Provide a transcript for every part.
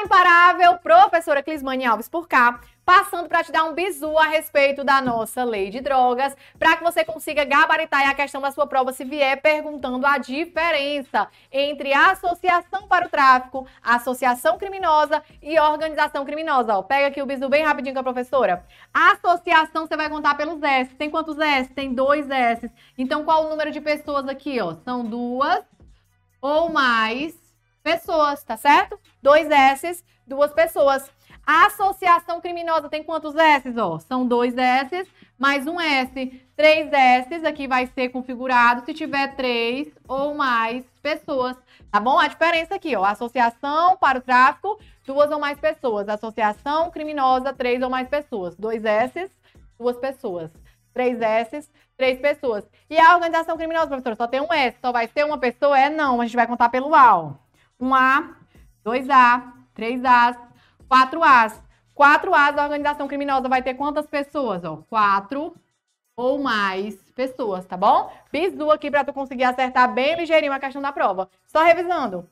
Imparável, professora Clismane Alves por cá, passando para te dar um bizu a respeito da nossa lei de drogas, para que você consiga gabaritar a questão da sua prova se vier perguntando a diferença entre associação para o tráfico, associação criminosa e organização criminosa. Ó, pega aqui o bizu bem rapidinho com a professora. Associação você vai contar pelos S. Tem quantos S? Tem dois S. Então qual o número de pessoas aqui, ó? São duas ou mais pessoas, tá certo? Dois S's, duas pessoas. A associação criminosa tem quantos S's? Ó, são dois S's mais um S. Três S's aqui vai ser configurado se tiver três ou mais pessoas. Tá bom? A diferença aqui, ó. Associação para o tráfico, duas ou mais pessoas. Associação criminosa, três ou mais pessoas. Dois S's, duas pessoas. Três S's, três pessoas. E a organização criminosa, professor, só tem um S, só vai ser uma pessoa? É não, a gente vai contar pelo A, ó um A, dois A, três As, quatro As. Quatro As, a organização criminosa vai ter quantas pessoas? Ó, quatro ou mais pessoas, tá bom? Bizu aqui para tu conseguir acertar bem ligeirinho a questão da prova. Só revisando.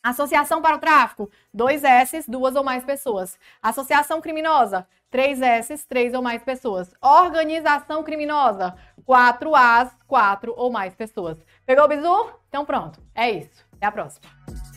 Associação para o tráfico, dois S, duas ou mais pessoas. Associação criminosa, três S, três ou mais pessoas. Organização criminosa, quatro As, quatro ou mais pessoas. Pegou o bizu? Então pronto, é isso. Até a próxima.